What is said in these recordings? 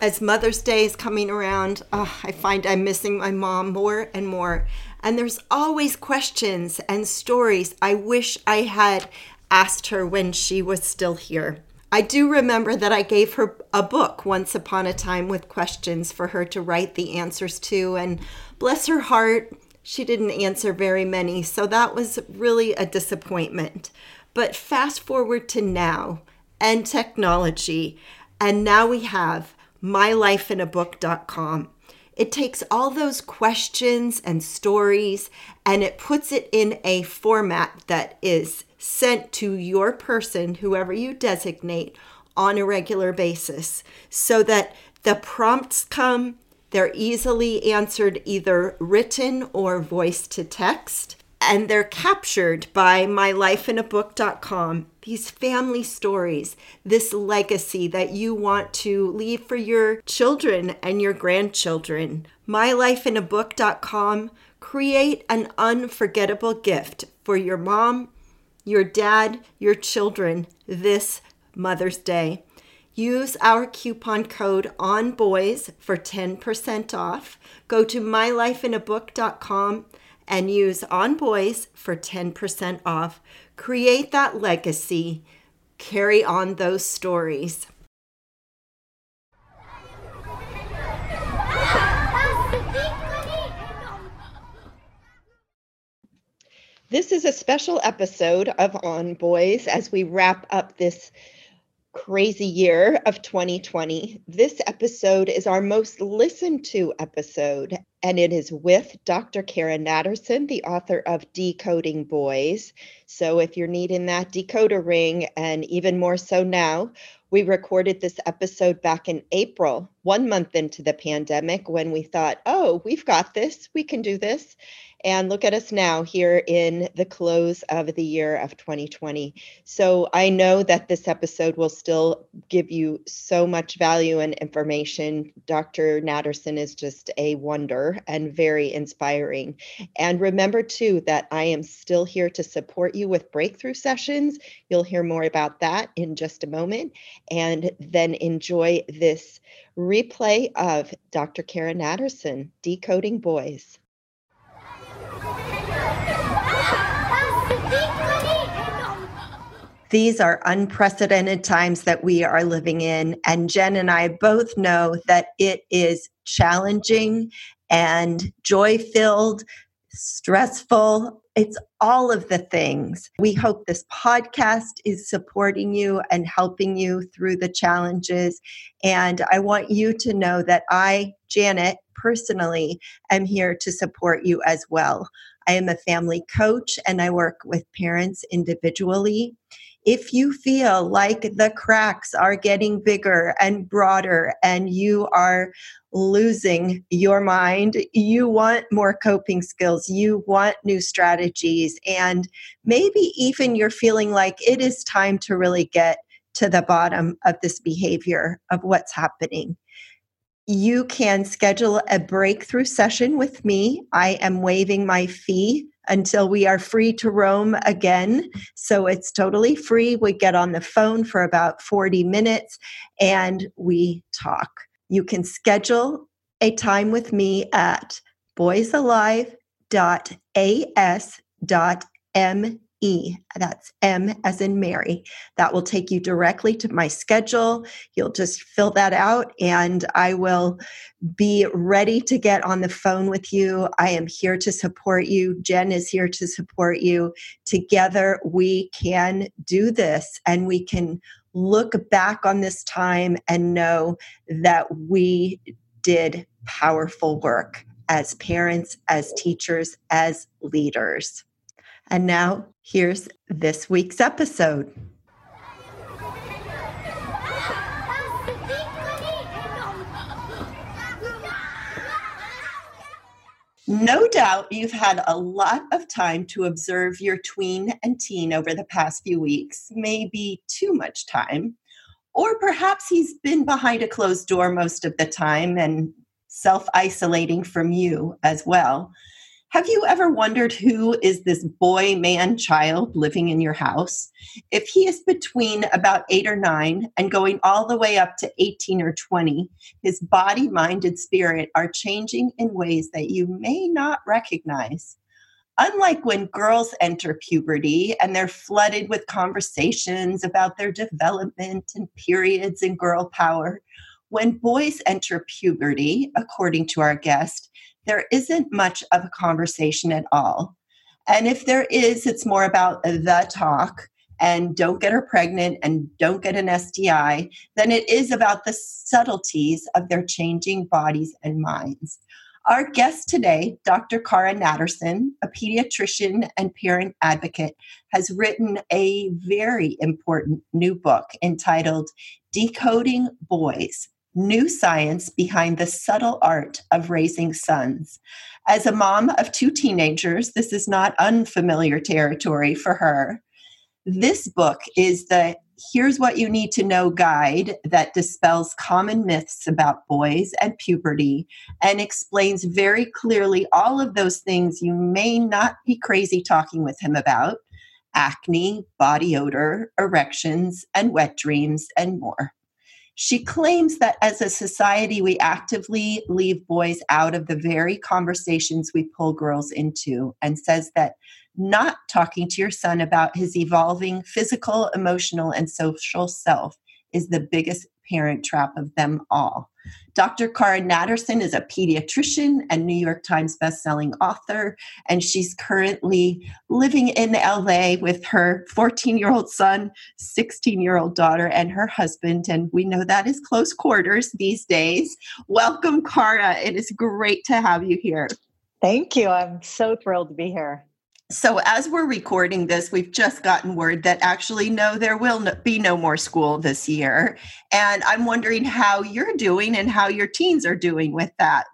As Mother's Day is coming around, oh, I find I'm missing my mom more and more. And there's always questions and stories I wish I had asked her when she was still here. I do remember that I gave her a book once upon a time with questions for her to write the answers to, and bless her heart, she didn't answer very many, so that was really a disappointment. But fast forward to now and technology, and now we have mylifeinabook.com. It takes all those questions and stories and it puts it in a format that is sent to your person, whoever you designate, on a regular basis so that the prompts come, they're easily answered either written or voice to text and they're captured by mylifeinabook.com. These family stories, this legacy that you want to leave for your children and your grandchildren. Mylifeinabook.com. Create an unforgettable gift for your mom, your dad, your children this Mother's Day. Use our coupon code on boys for 10% off. Go to mylifeinabook.com and use On Boys for 10% off. Create that legacy, carry on those stories. This is a special episode of On Boys as we wrap up this crazy year of 2020. This episode is our most listened to episode, and it is with Dr. Cara Natterson, the author of Decoding Boys. So if you're needing that decoder ring, and even more so now, we recorded this episode back in April, one month into the pandemic, when we thought, oh, we've got this, we can do this. And look at us now here in the close of the year of 2020. So I know that this episode will still give you so much value and information. Dr. Natterson is just a wonder and very inspiring. And remember, too, that I am still here to support you with breakthrough sessions. You'll hear more about that in just a moment. And then enjoy this replay of Dr. Cara Natterson, Decoding Boys. These are unprecedented times that we are living in. And Jen and I both know that it is challenging and joy filled, stressful. It's all of the things. We mm-hmm. hope this podcast is supporting you and helping you through the challenges. And I want you to know that I, Janet, personally am here to support you as well. I am a family coach and I work with parents individually if you feel like the cracks are getting bigger and broader and you are losing your mind, you want more coping skills, you want new strategies, and maybe even you're feeling like it is time to really get to the bottom of this behavior of what's happening. You can schedule a breakthrough session with me. I am waiving my fee until we are free to roam again. So it's totally free. We get on the phone for about 40 minutes and we talk. You can schedule a time with me at boysalive.as.me E. That's M as in Mary. That will take you directly to my schedule. You'll just fill that out and I will be ready to get on the phone with you. I am here to support you. Jen is here to support you. Together, we can do this and we can look back on this time and know that we did powerful work as parents, as teachers, as leaders. And now, here's this week's episode. No doubt you've had a lot of time to observe your tween and teen over the past few weeks, maybe too much time. Or perhaps he's been behind a closed door most of the time and self isolating from you as well. Have you ever wondered who is this boy, man, child living in your house? If he is between about eight or nine and going all the way up to 18 or 20, his body, mind, and spirit are changing in ways that you may not recognize. Unlike when girls enter puberty and they're flooded with conversations about their development and periods and girl power, when boys enter puberty, according to our guest, there isn't much of a conversation at all. And if there is, it's more about the talk and don't get her pregnant and don't get an STI than it is about the subtleties of their changing bodies and minds. Our guest today, Dr. Cara Natterson, a pediatrician and parent advocate, has written a very important new book entitled Decoding Boys new science behind the subtle art of raising sons. As a mom of two teenagers, this is not unfamiliar territory for her. This book is the Here's What You Need to Know guide that dispels common myths about boys and puberty and explains very clearly all of those things you may not be crazy talking with him about acne, body odor, erections, and wet dreams, and more. She claims that as a society, we actively leave boys out of the very conversations we pull girls into, and says that not talking to your son about his evolving physical, emotional, and social self is the biggest parent trap of them all. Dr. Cara Natterson is a pediatrician and New York Times bestselling author, and she's currently living in LA with her 14 year old son, 16 year old daughter, and her husband. And we know that is close quarters these days. Welcome, Cara. It is great to have you here. Thank you. I'm so thrilled to be here. So, as we're recording this, we've just gotten word that actually, no, there will no, be no more school this year. And I'm wondering how you're doing and how your teens are doing with that.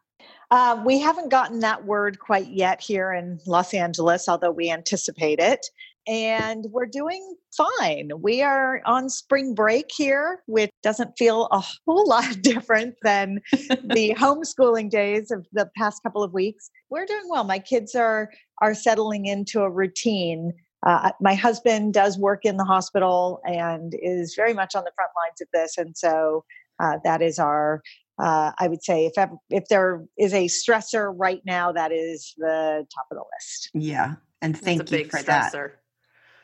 Uh, we haven't gotten that word quite yet here in Los Angeles, although we anticipate it and we're doing fine. We are on spring break here, which doesn't feel a whole lot different than the homeschooling days of the past couple of weeks. We're doing well. My kids are are settling into a routine. Uh, my husband does work in the hospital and is very much on the front lines of this, and so uh, that is our. Uh, I would say if ever, if there is a stressor right now, that is the top of the list. Yeah, and thank you for stressor. that.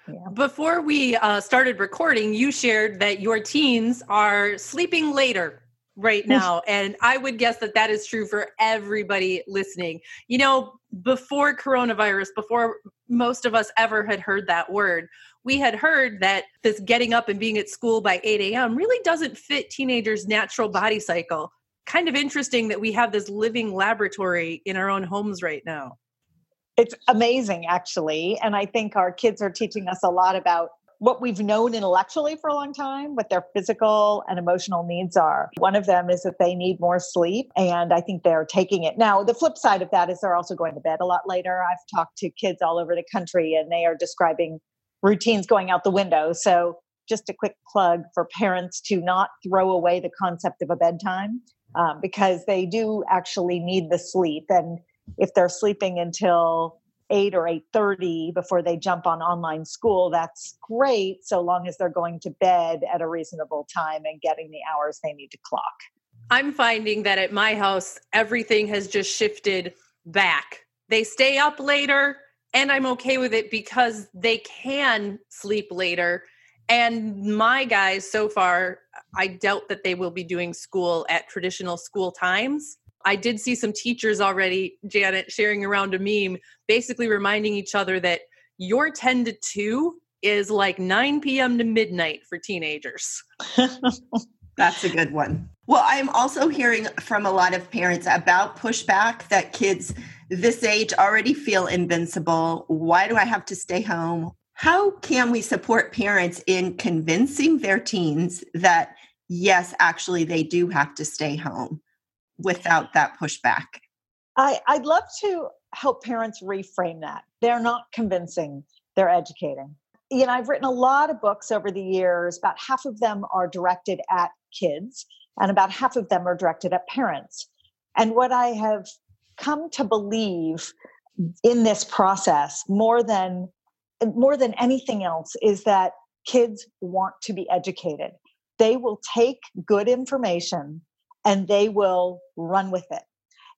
Yeah. Before we uh, started recording, you shared that your teens are sleeping later right now. and I would guess that that is true for everybody listening. You know, before coronavirus, before most of us ever had heard that word, we had heard that this getting up and being at school by 8 a.m. really doesn't fit teenagers' natural body cycle. Kind of interesting that we have this living laboratory in our own homes right now it's amazing actually and i think our kids are teaching us a lot about what we've known intellectually for a long time, what their physical and emotional needs are. One of them is that they need more sleep, and I think they're taking it. Now, the flip side of that is they're also going to bed a lot later. I've talked to kids all over the country, and they are describing routines going out the window. So, just a quick plug for parents to not throw away the concept of a bedtime um, because they do actually need the sleep. And if they're sleeping until 8 or 8:30 before they jump on online school that's great so long as they're going to bed at a reasonable time and getting the hours they need to clock. I'm finding that at my house everything has just shifted back. They stay up later and i'm okay with it because they can sleep later. And my guys so far i doubt that they will be doing school at traditional school times I did see some teachers already, Janet, sharing around a meme, basically reminding each other that your 10 to 2 is like 9 p.m. to midnight for teenagers. That's a good one. Well, I'm also hearing from a lot of parents about pushback that kids this age already feel invincible. Why do I have to stay home? How can we support parents in convincing their teens that, yes, actually, they do have to stay home? Without that pushback? I, I'd love to help parents reframe that. They're not convincing, they're educating. You know, I've written a lot of books over the years. About half of them are directed at kids, and about half of them are directed at parents. And what I have come to believe in this process more than more than anything else is that kids want to be educated. They will take good information and they will run with it.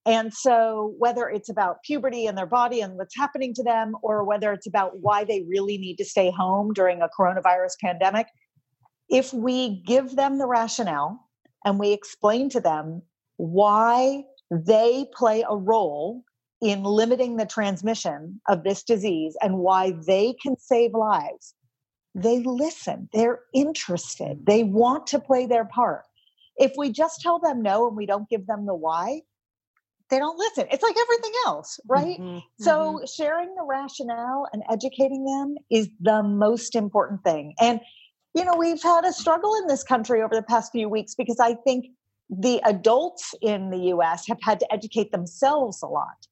And so, whether it's about puberty and their body and what's happening to them, or whether it's about why they really need to stay home during a coronavirus pandemic, if we give them the rationale and we explain to them why they play a role in limiting the transmission of this disease and why they can save lives, they listen. They're interested. Mm. They want to play their part. If we just tell them no and we don't give them the why, they don't listen. It's like everything else, right? Mm-hmm, so mm-hmm. sharing the rationale and educating them is the most important thing. And you know, we've had a struggle in this country over the past few weeks because I think the adults in the US have had to educate themselves a lot.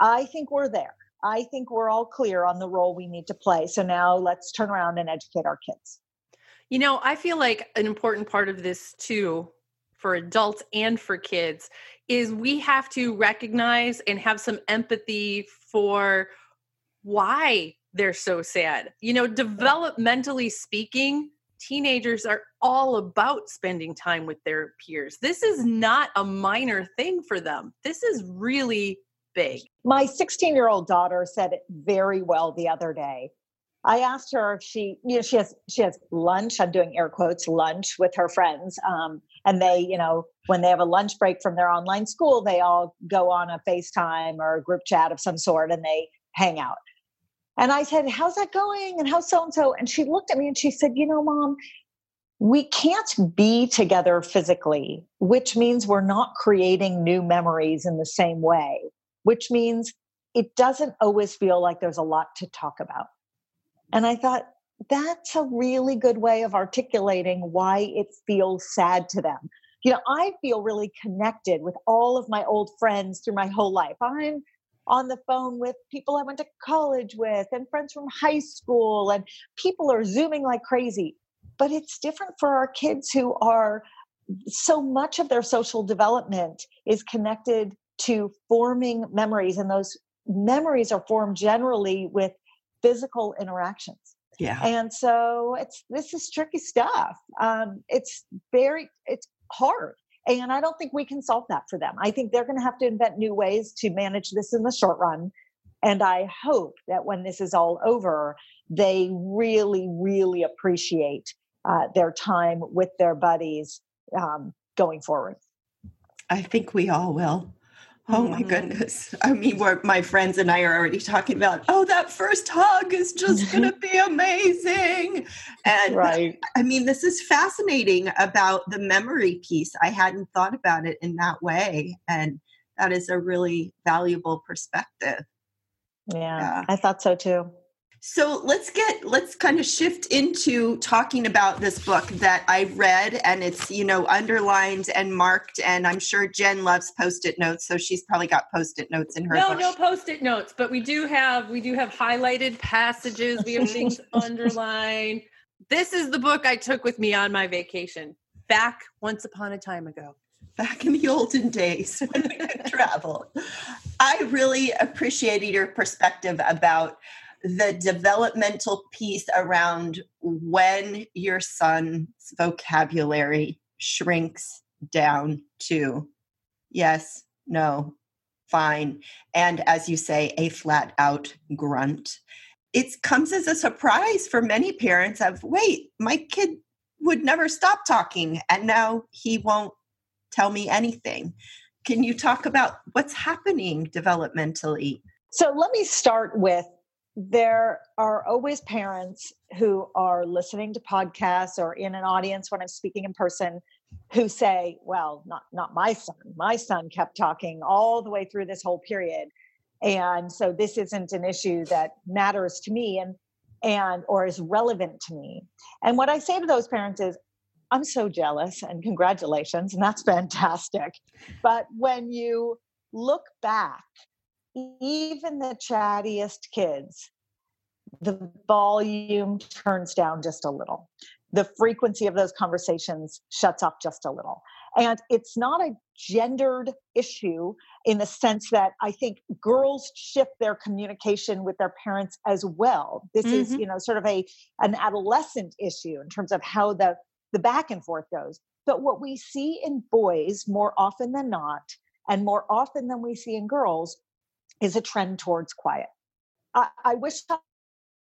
I think we're there. I think we're all clear on the role we need to play. So now let's turn around and educate our kids. You know, I feel like an important part of this too for adults and for kids is we have to recognize and have some empathy for why they're so sad. You know, developmentally speaking, teenagers are all about spending time with their peers. This is not a minor thing for them. This is really big. My 16 year old daughter said it very well the other day. I asked her if she, you know, she has she has lunch. I'm doing air quotes lunch with her friends, um, and they, you know, when they have a lunch break from their online school, they all go on a FaceTime or a group chat of some sort, and they hang out. And I said, How's that going? And how's so and so? And she looked at me and she said, You know, mom, we can't be together physically, which means we're not creating new memories in the same way, which means it doesn't always feel like there's a lot to talk about. And I thought, that's a really good way of articulating why it feels sad to them. You know, I feel really connected with all of my old friends through my whole life. I'm on the phone with people I went to college with and friends from high school, and people are zooming like crazy. But it's different for our kids who are so much of their social development is connected to forming memories, and those memories are formed generally with physical interactions. Yeah. And so it's this is tricky stuff. Um, it's very it's hard and I don't think we can solve that for them. I think they're going to have to invent new ways to manage this in the short run. And I hope that when this is all over, they really, really appreciate uh, their time with their buddies um, going forward. I think we all will. Oh my mm-hmm. goodness. I mean, where my friends and I are already talking about, oh, that first hug is just going to be amazing. And right. I mean, this is fascinating about the memory piece. I hadn't thought about it in that way. And that is a really valuable perspective. Yeah, yeah. I thought so too. So let's get let's kind of shift into talking about this book that I read and it's you know underlined and marked and I'm sure Jen loves post-it notes so she's probably got post-it notes in her No, book. no post-it notes, but we do have we do have highlighted passages, we have things underlined. This is the book I took with me on my vacation back once upon a time ago back in the olden days when we could travel. I really appreciated your perspective about the developmental piece around when your son's vocabulary shrinks down to yes, no, fine, and as you say, a flat out grunt. It comes as a surprise for many parents of wait, my kid would never stop talking and now he won't tell me anything. Can you talk about what's happening developmentally? So let me start with there are always parents who are listening to podcasts or in an audience when I'm speaking in person who say, well, not not my son. My son kept talking all the way through this whole period. And so this isn't an issue that matters to me and and or is relevant to me. And what I say to those parents is I'm so jealous and congratulations and that's fantastic. But when you look back even the chattiest kids, the volume turns down just a little. The frequency of those conversations shuts off just a little. And it's not a gendered issue in the sense that I think girls shift their communication with their parents as well. This mm-hmm. is, you know, sort of a an adolescent issue in terms of how the the back and forth goes. But what we see in boys more often than not, and more often than we see in girls, is a trend towards quiet. I, I wish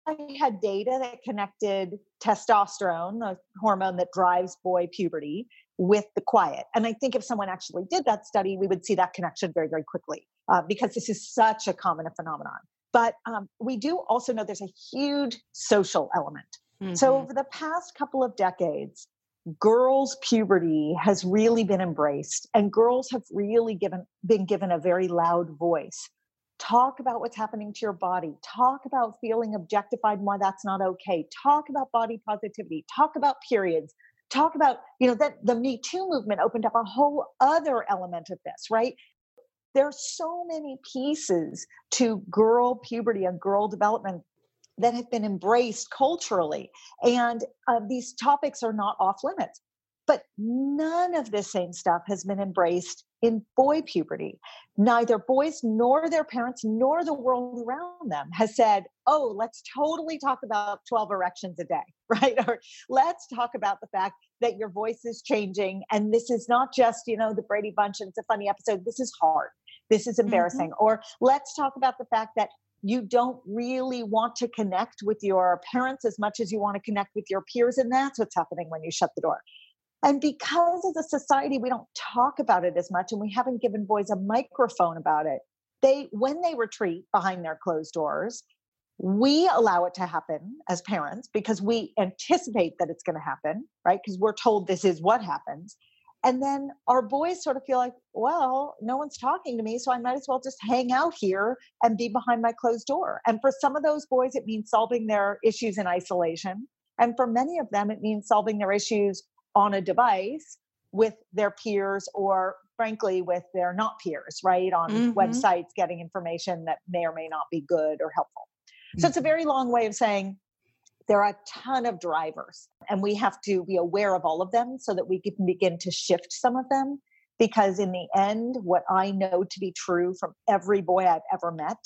I had data that connected testosterone, the hormone that drives boy puberty, with the quiet. And I think if someone actually did that study, we would see that connection very, very quickly uh, because this is such a common phenomenon. But um, we do also know there's a huge social element. Mm-hmm. So over the past couple of decades, girls' puberty has really been embraced, and girls have really given been given a very loud voice talk about what's happening to your body. Talk about feeling objectified and why that's not okay. Talk about body positivity. Talk about periods. Talk about you know that the me too movement opened up a whole other element of this right? There's so many pieces to girl puberty and girl development that have been embraced culturally and uh, these topics are not off limits but none of this same stuff has been embraced in boy puberty. Neither boys nor their parents nor the world around them has said, oh, let's totally talk about 12 erections a day, right? Or let's talk about the fact that your voice is changing. And this is not just, you know, the Brady Bunch and it's a funny episode. This is hard. This is mm-hmm. embarrassing. Mm-hmm. Or let's talk about the fact that you don't really want to connect with your parents as much as you want to connect with your peers. And that's what's happening when you shut the door. And because as a society, we don't talk about it as much and we haven't given boys a microphone about it. They, when they retreat behind their closed doors, we allow it to happen as parents because we anticipate that it's going to happen, right? Because we're told this is what happens. And then our boys sort of feel like, well, no one's talking to me, so I might as well just hang out here and be behind my closed door. And for some of those boys, it means solving their issues in isolation. And for many of them, it means solving their issues on a device with their peers or frankly with their not peers right on mm-hmm. websites getting information that may or may not be good or helpful mm-hmm. so it's a mm-hmm. very long way of saying there are a ton of drivers and we have to be aware of all of them so that we can begin to shift some of them because in the end what i know to be true from every boy i've ever met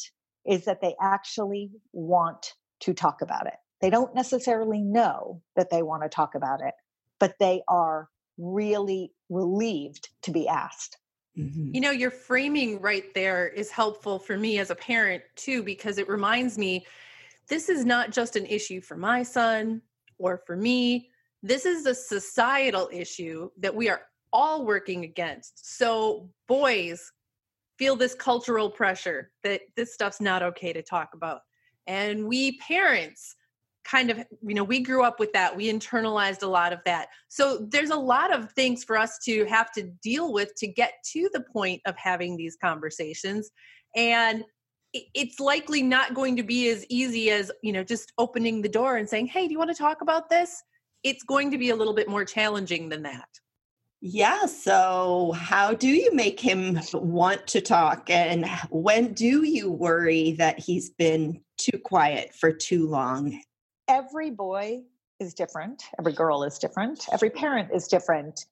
is that they actually want to talk about it they don't necessarily know that they want to talk about it but they are really relieved to be asked. Mm-hmm. You know, your framing right there is helpful for me as a parent too, because it reminds me this is not just an issue for my son or for me. This is a societal issue that we are all working against. So, boys feel this cultural pressure that this stuff's not okay to talk about. And we parents kind of you know we grew up with that we internalized a lot of that so there's a lot of things for us to have to deal with to get to the point of having these conversations and it's likely not going to be as easy as you know just opening the door and saying hey do you want to talk about this it's going to be a little bit more challenging than that yeah. So, how do you make him want to talk? And when do you worry that he's been too quiet for too long? Every boy is different, every girl is different, every parent is different.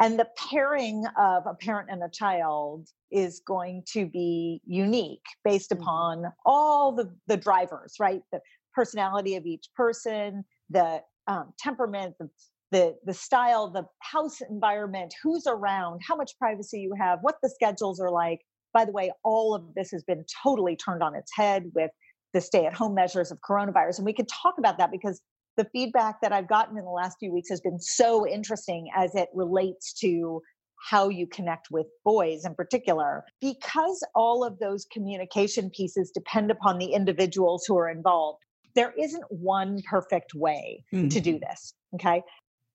And the pairing of a parent and a child is going to be unique based mm-hmm. upon all the, the drivers, right? The personality of each person, the um, temperament, the, the, the style, the house environment, who's around, how much privacy you have, what the schedules are like. By the way, all of this has been totally turned on its head with the stay at home measures of coronavirus. And we could talk about that because the feedback that I've gotten in the last few weeks has been so interesting as it relates to how you connect with boys in particular. Because all of those communication pieces depend upon the individuals who are involved, there isn't one perfect way mm. to do this. Okay.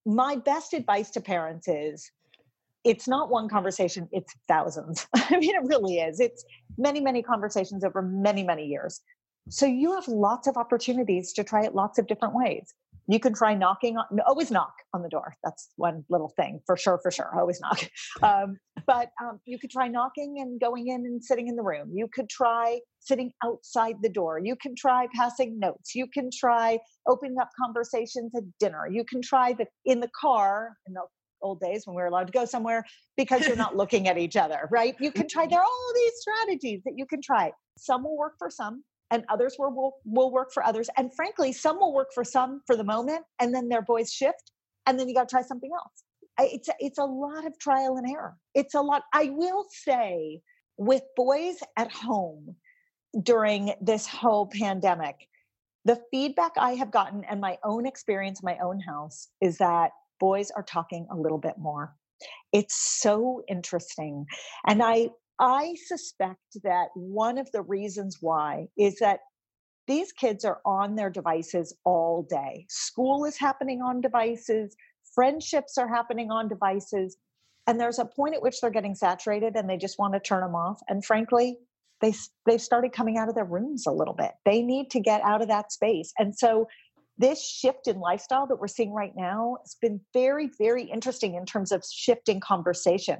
My best advice to parents is it's not one conversation, it's thousands. I mean, it really is. It's many, many conversations over many, many years. So you have lots of opportunities to try it lots of different ways. You can try knocking on, always knock on the door. That's one little thing for sure, for sure. Always knock. Um, but um, you could try knocking and going in and sitting in the room. You could try sitting outside the door. You can try passing notes. You can try opening up conversations at dinner. You can try the in the car in the old days when we were allowed to go somewhere because you're not looking at each other, right? You can try, there are all these strategies that you can try. Some will work for some and others will, will, will work for others. And frankly, some will work for some for the moment and then their boys shift and then you got to try something else. It's a, it's a lot of trial and error. It's a lot. I will say with boys at home during this whole pandemic, the feedback I have gotten and my own experience my own house is that boys are talking a little bit more. It's so interesting. And I I suspect that one of the reasons why is that these kids are on their devices all day. School is happening on devices, friendships are happening on devices, and there's a point at which they're getting saturated and they just want to turn them off. And frankly, they they've started coming out of their rooms a little bit. They need to get out of that space. And so this shift in lifestyle that we're seeing right now has been very very interesting in terms of shifting conversation.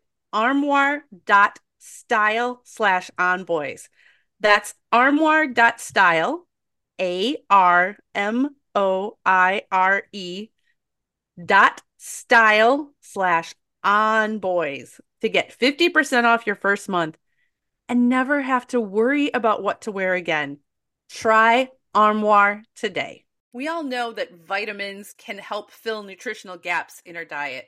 armoire.style slash onboys. That's armoire.style, A R M O I R E dot style slash on boys to get 50% off your first month and never have to worry about what to wear again. Try Armoire today. We all know that vitamins can help fill nutritional gaps in our diet.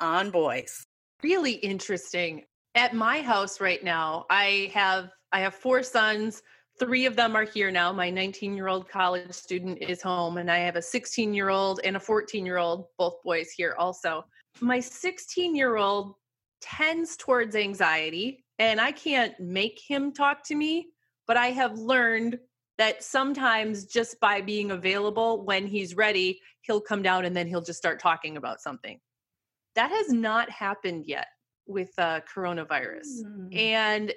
onboys. Really interesting at my house right now, I have I have four sons. Three of them are here now. My 19 year old college student is home, and I have a 16 year old and a 14 year old, both boys here also. My 16 year old tends towards anxiety, and I can't make him talk to me, but I have learned that sometimes just by being available when he's ready, he'll come down and then he'll just start talking about something. That has not happened yet with uh, coronavirus. Mm. And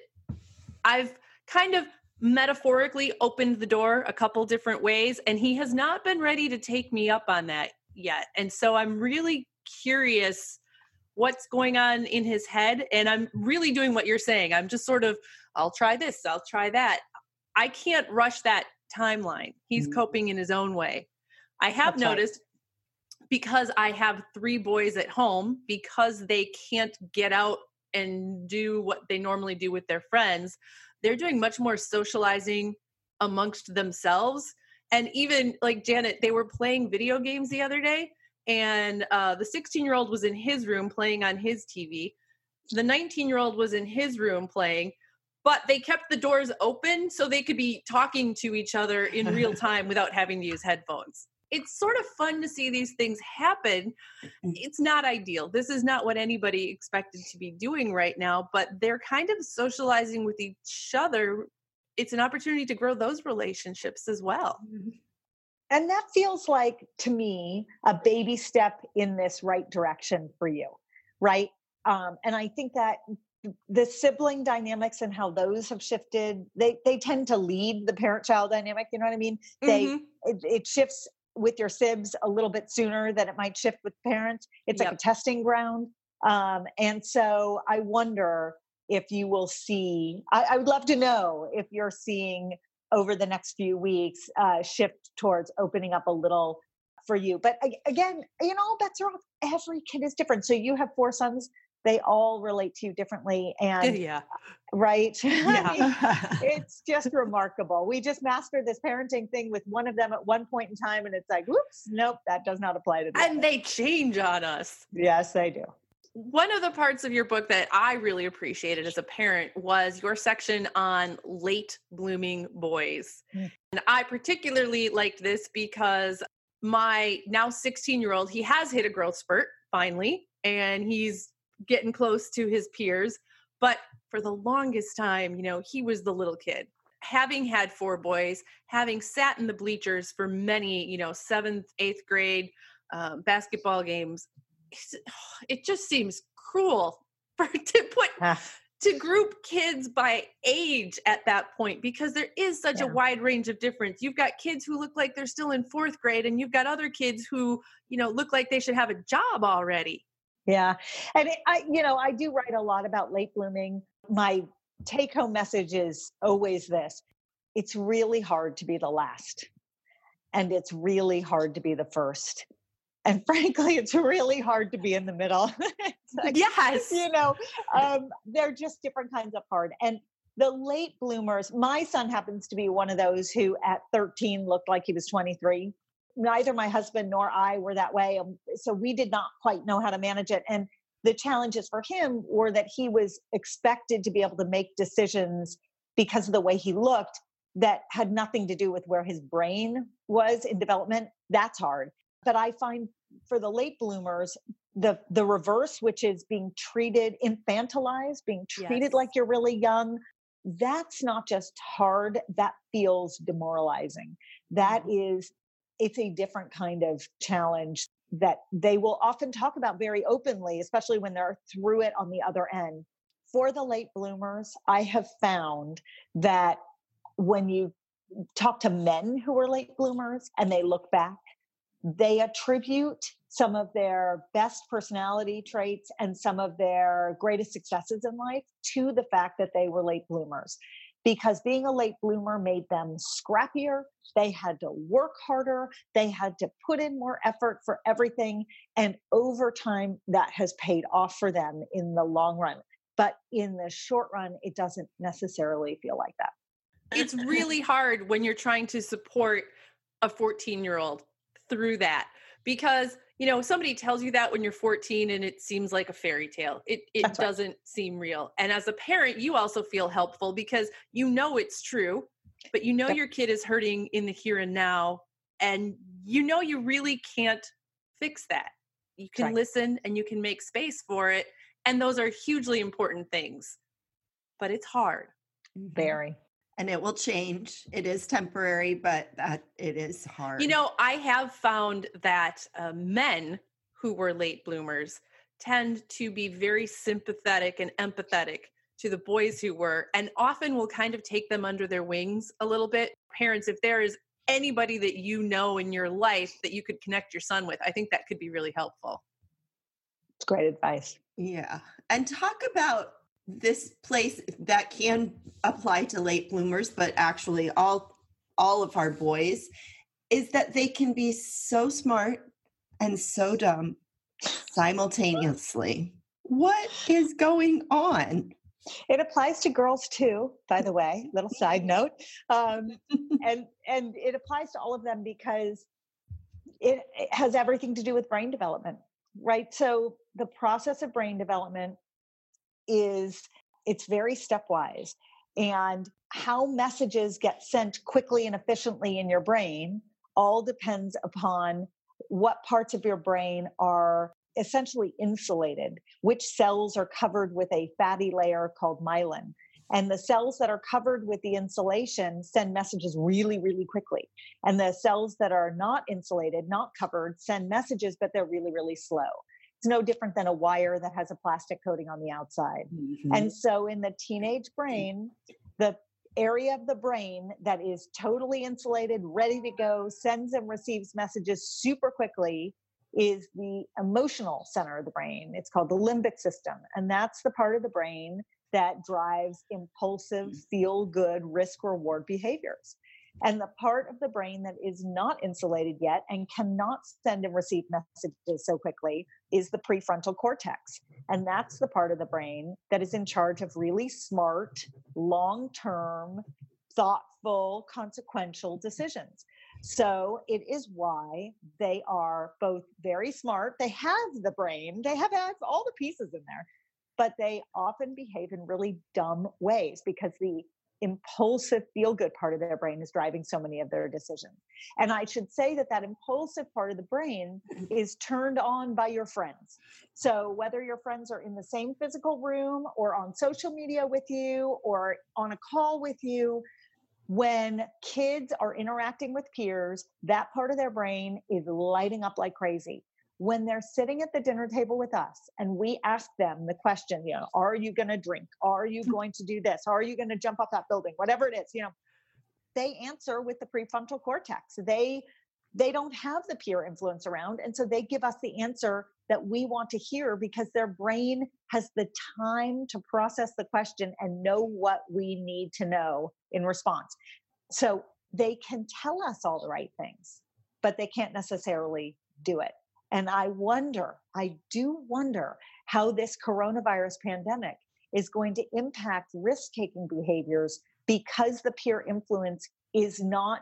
I've kind of metaphorically opened the door a couple different ways, and he has not been ready to take me up on that yet. And so I'm really curious what's going on in his head. And I'm really doing what you're saying. I'm just sort of, I'll try this, I'll try that. I can't rush that timeline. He's mm. coping in his own way. I have That's noticed because I have three boys at home, because they can't get out and do what they normally do with their friends. They're doing much more socializing amongst themselves. And even like Janet, they were playing video games the other day, and uh, the 16 year old was in his room playing on his TV. The 19 year old was in his room playing, but they kept the doors open so they could be talking to each other in real time without having to use headphones it's sort of fun to see these things happen. Mm. It's not ideal. This is not what anybody expected to be doing right now, but they're kind of socializing with each other. It's an opportunity to grow those relationships as well. Mm-hmm. And that feels like to me a baby step in this right direction for you, right? Um, and I think that the sibling dynamics and how those have shifted they they tend to lead the parent child dynamic you know what i mean they mm-hmm. it, it, shifts with your sibs a little bit sooner than it might shift with parents. It's yep. like a testing ground. Um, and so I wonder if you will see, I, I, would love to know if you're seeing over the next few weeks uh, shift towards opening up a little for you. But again, you know, bets are off. Every kid is different. So you have four sons they all relate to you differently and yeah right yeah. it's just remarkable we just mastered this parenting thing with one of them at one point in time and it's like whoops nope that does not apply to them and they change on us yes they do one of the parts of your book that I really appreciated as a parent was your section on late blooming boys. Mm. And I particularly liked this because my now 16 year old, he has hit a growth spurt finally, and he's getting close to his peers. But for the longest time, you know, he was the little kid. Having had four boys, having sat in the bleachers for many, you know, seventh, eighth grade um, basketball games, it just seems cruel for to put ah. to group kids by age at that point because there is such yeah. a wide range of difference. You've got kids who look like they're still in fourth grade, and you've got other kids who, you know, look like they should have a job already. Yeah. And it, I, you know, I do write a lot about late blooming. My take home message is always this it's really hard to be the last, and it's really hard to be the first. And frankly, it's really hard to be in the middle. like, yes. You know, um, they're just different kinds of hard. And the late bloomers, my son happens to be one of those who at 13 looked like he was 23 neither my husband nor I were that way. Um, so we did not quite know how to manage it. And the challenges for him were that he was expected to be able to make decisions because of the way he looked that had nothing to do with where his brain was in development. That's hard. But I find for the late bloomers, the the reverse, which is being treated infantilized, being treated yes. like you're really young, that's not just hard, that feels demoralizing. That mm-hmm. is it's a different kind of challenge that they will often talk about very openly, especially when they're through it on the other end. For the late bloomers, I have found that when you talk to men who are late bloomers and they look back, they attribute some of their best personality traits and some of their greatest successes in life to the fact that they were late bloomers because being a late bloomer made them scrappier. They had to work harder. They had to put in more effort for everything. And over time, that has paid off for them in the long run. But in the short run, it doesn't necessarily feel like that. It's really hard when you're trying to support a 14 year old through that because you know somebody tells you that when you're 14 and it seems like a fairy tale it it That's doesn't right. seem real. And as a parent you also feel helpful because you know it's true but you know your kid is hurting in the here and now and you know you really can't fix that. You can right. listen and you can make space for it and those are hugely important things but it's hard. Mm-hmm. Very and it will change. It is temporary, but that it is hard. You know, I have found that uh, men who were late bloomers tend to be very sympathetic and empathetic to the boys who were, and often will kind of take them under their wings a little bit. Parents, if there is anybody that you know in your life that you could connect your son with, I think that could be really helpful. It's great advice. Yeah. And talk about this place that can apply to late bloomers but actually all all of our boys is that they can be so smart and so dumb simultaneously what is going on? It applies to girls too, by the way. Little side note, um, and and it applies to all of them because it, it has everything to do with brain development, right? So the process of brain development is it's very stepwise, and how messages get sent quickly and efficiently in your brain all depends upon what parts of your brain are essentially insulated, which cells are covered with a fatty layer called myelin. And the cells that are covered with the insulation send messages really, really quickly. And the cells that are not insulated, not covered, send messages, but they're really, really slow. It's no different than a wire that has a plastic coating on the outside. Mm-hmm. And so in the teenage brain, the area of the brain that is totally insulated, ready to go, sends and receives messages super quickly is the emotional center of the brain. It's called the limbic system. And that's the part of the brain that drives impulsive, mm. feel good, risk reward behaviors. And the part of the brain that is not insulated yet and cannot send and receive messages so quickly is the prefrontal cortex. And that's the part of the brain that is in charge of really smart, long term, thoughtful, consequential decisions. So it is why they are both very smart. They have the brain, they have, all the pieces in there, but they often behave in really dumb ways because the impulsive feel good part of their brain is driving so many of their decisions. And I should say that that impulsive part of the brain mm-hmm. is turned on by your friends. So whether your friends are in the same physical room or on social media with you or on a call with you, when kids are interacting with peers, that part of their brain is lighting up like crazy. When they're sitting at the dinner table with us and we ask them the question, you know, are you going to drink? Are you mm. going to do this? Are you going to jump off that building? Whatever it is, you know, they answer with the prefrontal cortex. They they don't have the peer influence around and so they give us the answer that we want to hear because their brain has the time to process the question and know what we need to know in response. So they can tell us all the right things, but they can't necessarily do it. And I wonder, I do wonder how this coronavirus pandemic is going to impact risk taking behaviors because the peer influence is not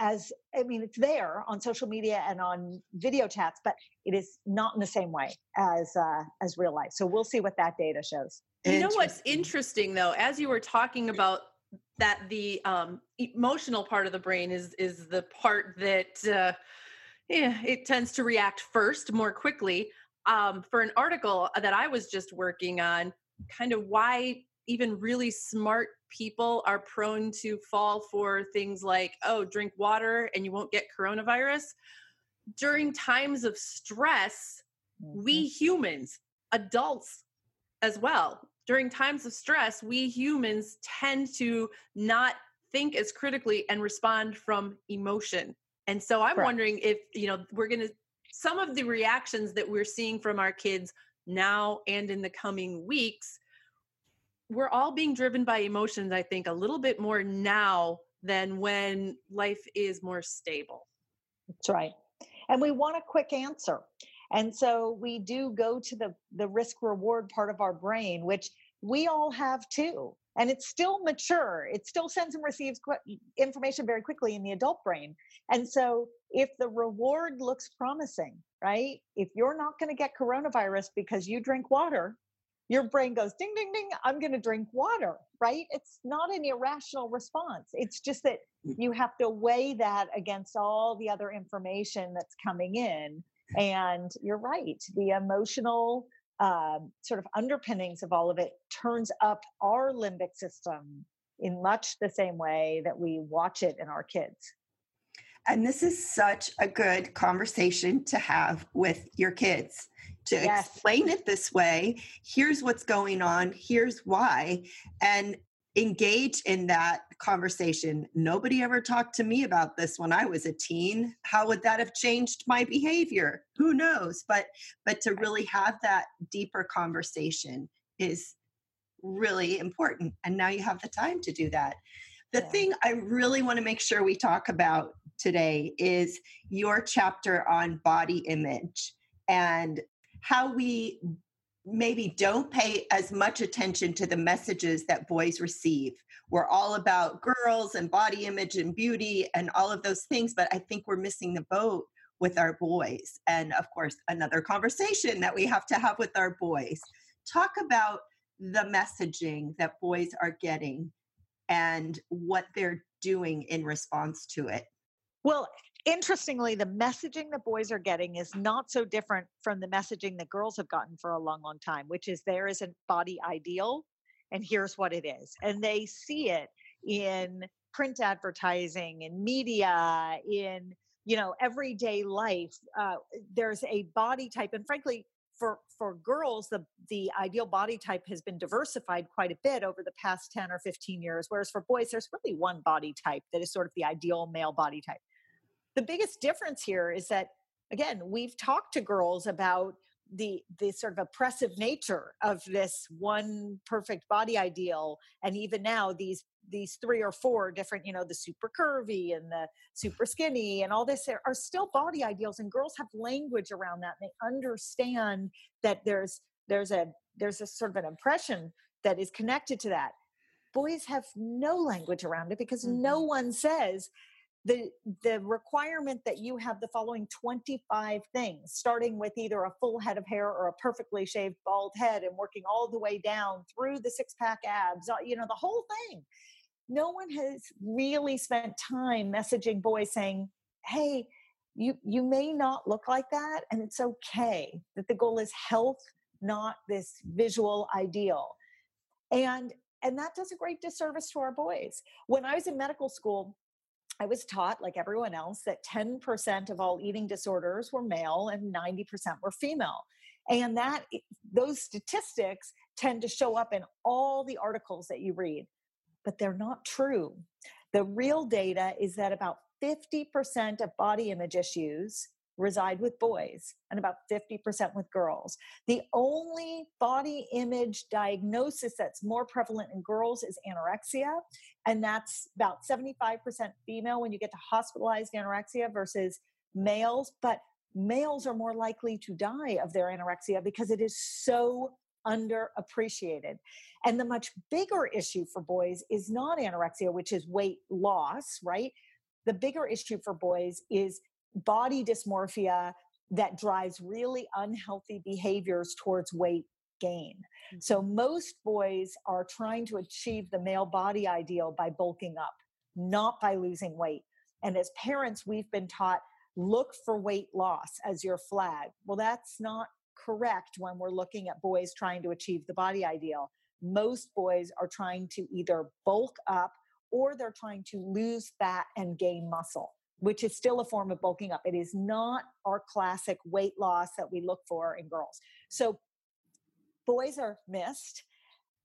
as I mean, it's there on social media and on video chats, but it is not in the same way as uh, as real life. So we'll see what that data shows. You know what's interesting though, as you were talking about that, the um, emotional part of the brain is is the part that uh, yeah, it tends to react first more quickly. Um, for an article that I was just working on, kind of why even really smart people are prone to fall for things like, oh, drink water and you won't get coronavirus. During times of stress, mm-hmm. we humans, adults as well, during times of stress, we humans tend to not think as critically and respond from emotion. And so I'm wondering if, you know, we're going to, some of the reactions that we're seeing from our kids now and in the coming weeks we're all being driven by emotions, I think, a little bit more now than when life is more stable. That's right. And we want a quick answer. And so we do go to the, the risk reward part of our brain, which we all have too. And it's still mature. It still sends and receives information very quickly in the adult brain. And so if the reward looks promising, right? If you're not going to get coronavirus because you drink water, your brain goes ding ding ding i'm going to drink water right it's not an irrational response it's just that mm. you have to weigh that against all the other information that's coming in and you're right the emotional um, sort of underpinnings of all of it turns up our limbic system in much the same way that we watch it in our kids and this is such a good conversation to have with your kids to yes. explain it this way. Here's what's going on. Here's why. And engage in that conversation. Nobody ever talked to me about this when I was a teen. How would that have changed my behavior? Who knows? But but to really have that deeper conversation is really important. And now you have the time to do that. The yeah. thing I really want to make sure we talk about today is your chapter on body image and how we maybe don't pay as much attention to the messages that boys receive. We're all about girls and body image and beauty and all of those things, but I think we're missing the boat with our boys. And of course, another conversation that we have to have with our boys. Talk about the messaging that boys are getting and what they're doing in response to it. Well, interestingly, the messaging that boys are getting is not so different from the messaging that girls have gotten for a long, long time, which is there is a body ideal, and here's what it is. And they see it in print advertising, in media, in you know everyday life. Uh, there's a body type, and frankly, for for girls the the ideal body type has been diversified quite a bit over the past 10 or 15 years whereas for boys there's really one body type that is sort of the ideal male body type the biggest difference here is that again we've talked to girls about the the sort of oppressive nature of this one perfect body ideal and even now these these three or four different you know the super curvy and the super skinny and all this are, are still body ideals and girls have language around that and they understand that there's there's a there's a sort of an impression that is connected to that boys have no language around it because mm-hmm. no one says the the requirement that you have the following 25 things starting with either a full head of hair or a perfectly shaved bald head and working all the way down through the six pack abs uh, you know the whole thing. No one has really spent time messaging boys saying hey you you may not look like that and it's okay that the goal is health not this visual ideal. And and that does a great disservice to our boys. When i was in medical school I was taught, like everyone else, that 10% of all eating disorders were male and 90% were female. And that those statistics tend to show up in all the articles that you read, but they're not true. The real data is that about 50% of body image issues reside with boys and about 50% with girls. The only body image diagnosis that's more prevalent in girls is anorexia, and that's about 75% female when you get to hospitalized anorexia versus males. But males are more likely to die of their anorexia because it is so underappreciated. And the much bigger issue for boys is not anorexia, which is weight loss, right? The bigger issue for boys is body dysmorphia that drives really unhealthy behaviors towards weight gain. Mm-hmm. So most boys are trying to achieve the male body ideal by bulking up, not by losing weight. And as parents, we've been taught look for weight loss as your flag. Well, that's not correct when we're looking at boys trying to achieve the body ideal. Most boys are trying to either bulk up or they're trying to lose fat and gain muscle which is still a form of bulking up. It is not our classic weight loss that we look for in girls. So boys are missed.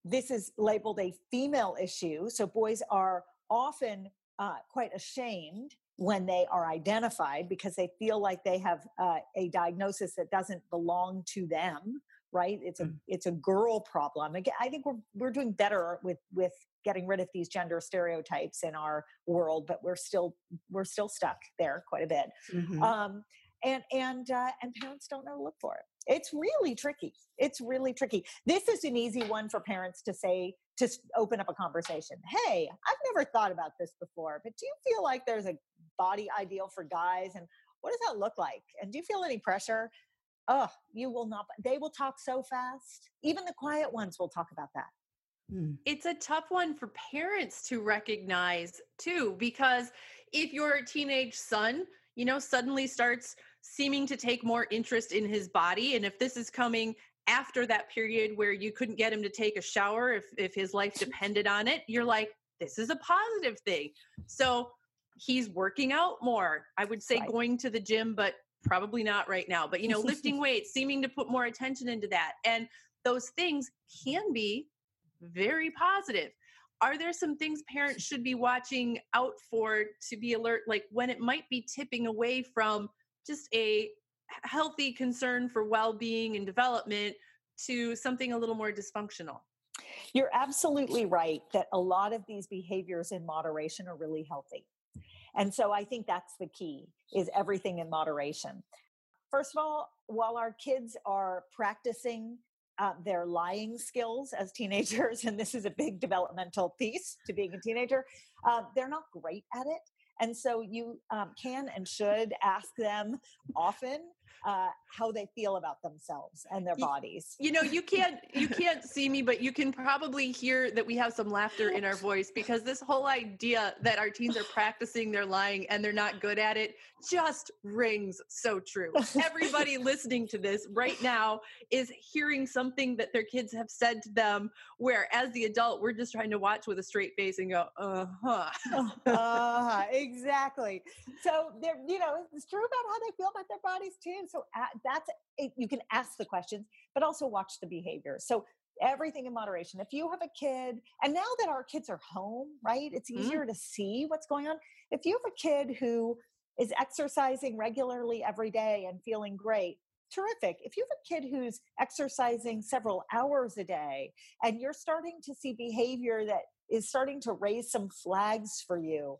This is labeled a female issue. So boys are often uh, quite ashamed when they are identified because they feel like they have uh, a diagnosis that doesn't belong to them right it's a mm. it's a girl problem again i think we're we're doing better with with getting rid of these gender stereotypes in our world but we're still we're still stuck there quite a bit. Mm-hmm. um, and and uh, and parents don't know to look for it. It's really tricky. It's really tricky. This is an easy one for parents to say to open up a conversation. Hey i've never thought about this before but do you feel like there's a body ideal for guys and what does that look like? And do you feel any pressure? Oh you will not they will talk so fast. Even the quiet ones will talk about that Hmm. It's a tough one for parents to recognize too, because if your teenage son, you know, suddenly starts seeming to take more interest in his body, and if this is coming after that period where you couldn't get him to take a shower if, if his life depended on it, you're like, this is a positive thing. So he's working out more. I would say right. going to the gym, but probably not right now. But, you know, lifting weights, seeming to put more attention into that. And those things can be very positive. Are there some things parents should be watching out for to be alert, like when it might be tipping away from just a healthy concern for well being and development to something a little more dysfunctional? You're absolutely right that a lot of these behaviors in moderation are really healthy. And so I think that's the key is everything in moderation. First of all, while our kids are practicing uh, their lying skills as teenagers, and this is a big developmental piece to being a teenager. Uh, they're not great at it. And so you um, can and should ask them often uh, how they feel about themselves and their bodies. You know, you can't you can't see me, but you can probably hear that we have some laughter in our voice because this whole idea that our teens are practicing their lying and they're not good at it just rings so true. Everybody listening to this right now is hearing something that their kids have said to them, where as the adult, we're just trying to watch with a straight face and go, uh huh. uh-huh, exactly. So they're, you know, it's true about how they feel about their bodies too so that's you can ask the questions, but also watch the behavior. So everything in moderation. If you have a kid, and now that our kids are home, right, it's mm-hmm. easier mm-hmm. to see what's going on. If you have a kid who is exercising regularly every day and feeling great, terrific. If you have a kid who's exercising several hours a day and you're starting to see behavior that is starting to raise some flags for you,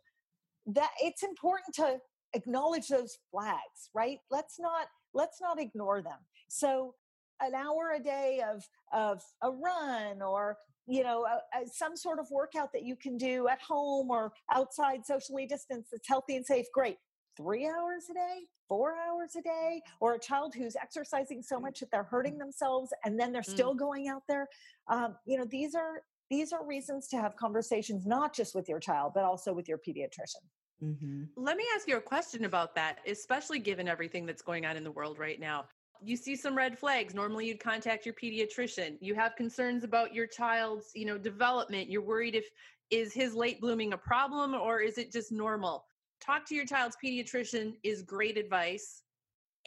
that it's important to acknowledge those flags right? Let's not let's not ignore them. So an hour a day of of a run or you know a, a, some sort of workout that you can do at home or outside socially distanced that's healthy and safe great. Three hours a day four hours a day or a child who's exercising so much that they're hurting themselves and then they're mm. still going out there um, you know these are these are reasons to have conversations not just with your child but also with your pediatrician Mm-hmm. Let me ask you a question about that, especially given everything that's going on in the world right now. You see some red flags. Normally you'd contact your pediatrician. You have concerns about your child's, you know, development. You're worried if is his late blooming a problem or is it just normal? Talk to your child's pediatrician is great advice.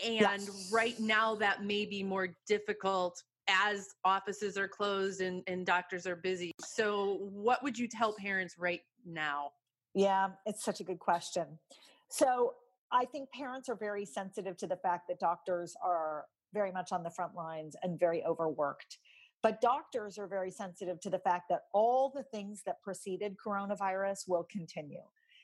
And yes. right now that may be more difficult as offices are closed and, and doctors are busy. So what would you tell parents right now? Yeah, it's such a good question. So I think parents are very sensitive to the fact that doctors are very much on the front lines and very overworked. But doctors are very sensitive to the fact that all the things that preceded coronavirus will continue.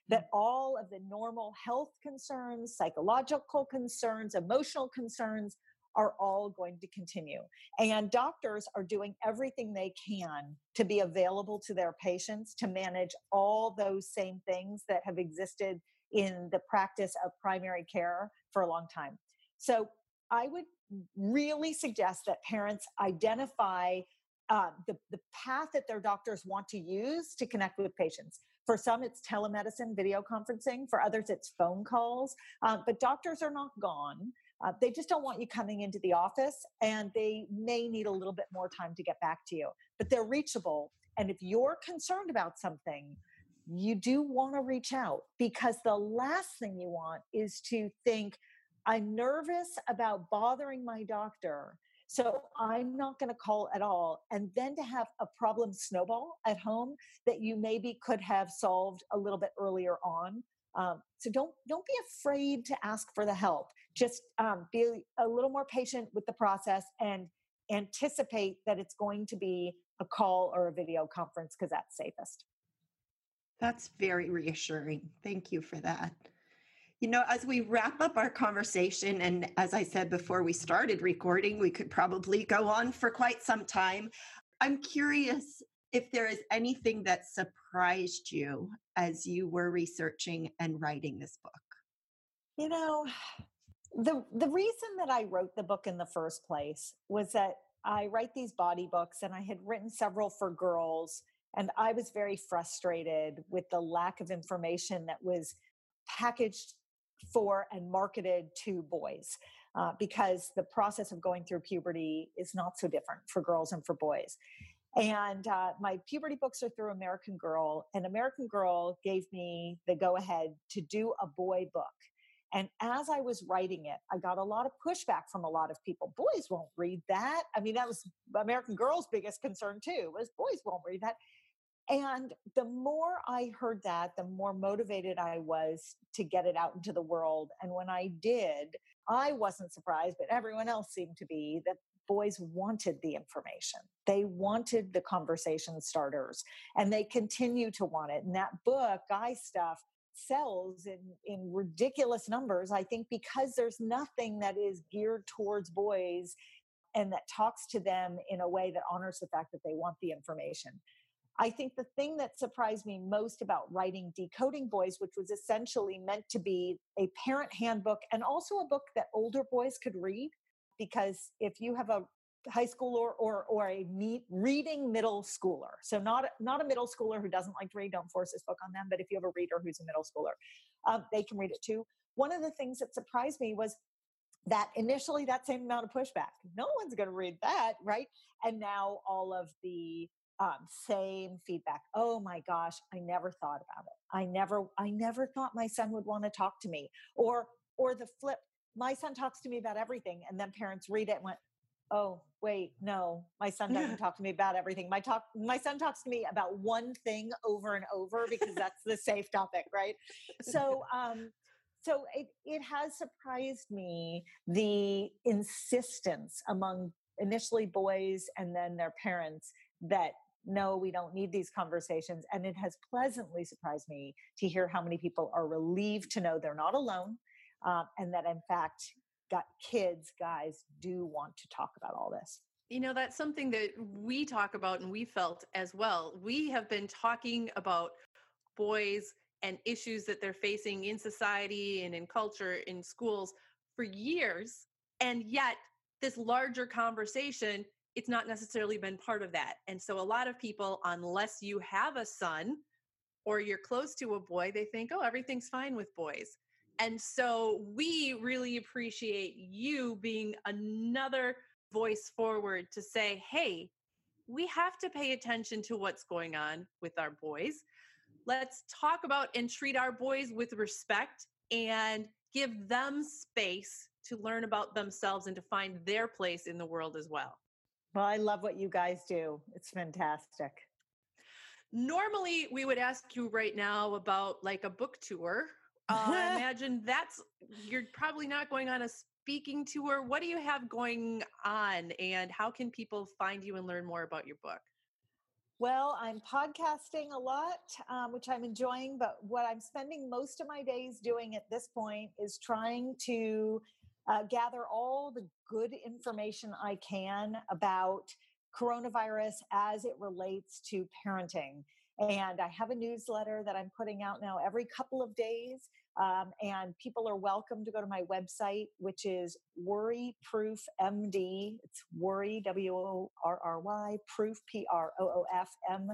That mm. all of the normal health concerns, psychological concerns, emotional concerns are all going to continue. And doctors are doing everything they can to be available to their patients to manage all those same things that have existed in the practice of primary care for a long time. So I would really suggest that parents identify uh, the, the path that their doctors want to use to connect with patients. For some, it's telemedicine, video conferencing. For others, it's phone calls. Uh, but doctors are not gone. Uh, they just don't want you coming into the office and they may need a little bit more time to get back to you, but they're reachable. And if you're concerned about something, you do want to reach out because the last thing you want is to think, I'm nervous about bothering my doctor. So I'm not going to call at all. And then to have a problem snowball at home that you maybe could have solved a little bit earlier on um, so don't don't be afraid to ask for the help. Just um, be a little more patient with the process and anticipate that it's going to be a call or a video conference because that's safest. That's very reassuring. Thank you for that. You know, as we wrap up our conversation, and as I said before we started recording, we could probably go on for quite some time. I'm curious if there is anything that surprised you as you were researching and writing this book. You know, the the reason that I wrote the book in the first place was that I write these body books and I had written several for girls and I was very frustrated with the lack of information that was packaged for and marketed to boys uh, because the process of going through puberty is not so different for girls and for boys. And uh, my puberty books are through American Girl, and American Girl gave me the go ahead to do a boy book. And as I was writing it, I got a lot of pushback from a lot of people. Boys won't read that. I mean, that was American Girl's biggest concern too, was boys won't read that. And the more I heard that, the more motivated I was to get it out into the world. And when I did, I wasn't surprised, but everyone else seemed to be that boys wanted the information. They wanted the conversation starters and they continue to want it. And that book, Guy Stuff, sells in, in ridiculous numbers, I think, because there's nothing that is geared towards boys and that talks to them in a way that honors the fact that they want the information. I think the thing that surprised me most about writing Decoding Boys, which was essentially meant to be a parent handbook and also a book that older boys could read, because if you have a high schooler or or a meet, reading middle schooler, so not not a middle schooler who doesn't like to read, don't force this book on them. But if you have a reader who's a middle schooler, um, they can read it too. One of the things that surprised me was that initially that same amount of pushback. No one's going to read that, right? And now all of the um, same feedback. Oh my gosh, I never thought about it. I never, I never thought my son would want to talk to me. Or, or the flip. My son talks to me about everything, and then parents read it and went, "Oh, wait, no, my son doesn't talk to me about everything. My talk, my son talks to me about one thing over and over because that's the safe topic, right?" So, um, so it, it has surprised me the insistence among initially boys and then their parents that no, we don't need these conversations. And it has pleasantly surprised me to hear how many people are relieved to know they're not alone um, and that, in fact, got kids, guys, do want to talk about all this. You know, that's something that we talk about and we felt as well. We have been talking about boys and issues that they're facing in society and in culture in schools for years. And yet, this larger conversation it's not necessarily been part of that. And so a lot of people, unless you have a son or you're close to a boy, they think, oh, everything's fine with boys. And so we really appreciate you being another voice forward to say, hey, we have to pay attention to what's going on with our boys. Let's talk about and treat our boys with respect and give them space to learn about themselves and to find their place in the world as well. Well, I love what you guys do. It's fantastic. Normally, we would ask you right now about like a book tour. Uh, I imagine that's you're probably not going on a speaking tour. What do you have going on, and how can people find you and learn more about your book? Well, I'm podcasting a lot, um, which I'm enjoying, but what I'm spending most of my days doing at this point is trying to uh, gather all the good information I can about coronavirus as it relates to parenting. And I have a newsletter that I'm putting out now every couple of days. Um, and people are welcome to go to my website, which is Worry Proof MD. It's Worry, W O R R Y, Proof, P R O O F M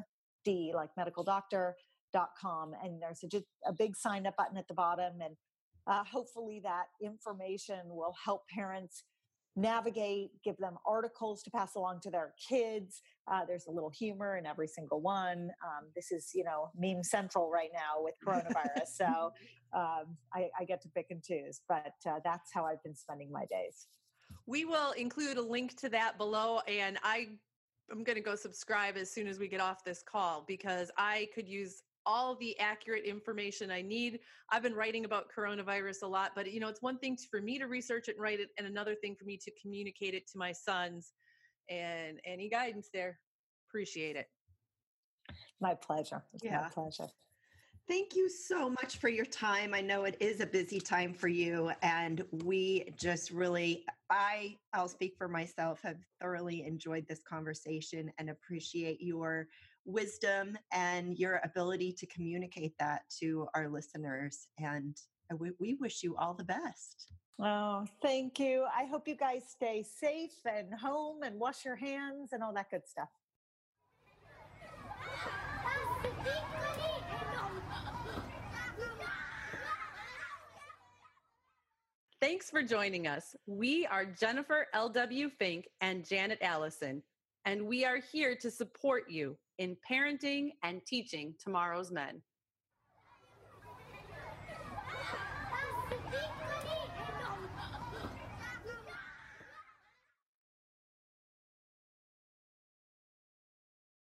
D, like medical doctor. Dot com and there's a, just a big sign up button at the bottom and uh, hopefully, that information will help parents navigate, give them articles to pass along to their kids. Uh, there's a little humor in every single one. Um, this is, you know, meme central right now with coronavirus. so um, I, I, get to pick and choose, but uh, that's how I've been spending my days. We will include a link to that below, and I I'm going to go subscribe as soon as we get off this call because I could use all the accurate information I need. I've been writing about coronavirus a lot, but you know, it's one thing for me to research it and write it, and another thing for me to communicate it to my sons. And any guidance there, appreciate it. My pleasure. It's yeah. my pleasure. Thank you so much for your time. I know it is a busy time for you, and we just really, I, I'll speak for myself, have thoroughly enjoyed this conversation and appreciate your wisdom and your ability to communicate that to our listeners. And uh, we, we wish you all the best. Oh, thank you. I hope you guys stay safe and home and wash your hands and all that good stuff. Thanks for joining us. We are Jennifer L.W. Fink and Janet Allison, and we are here to support you in parenting and teaching tomorrow's men.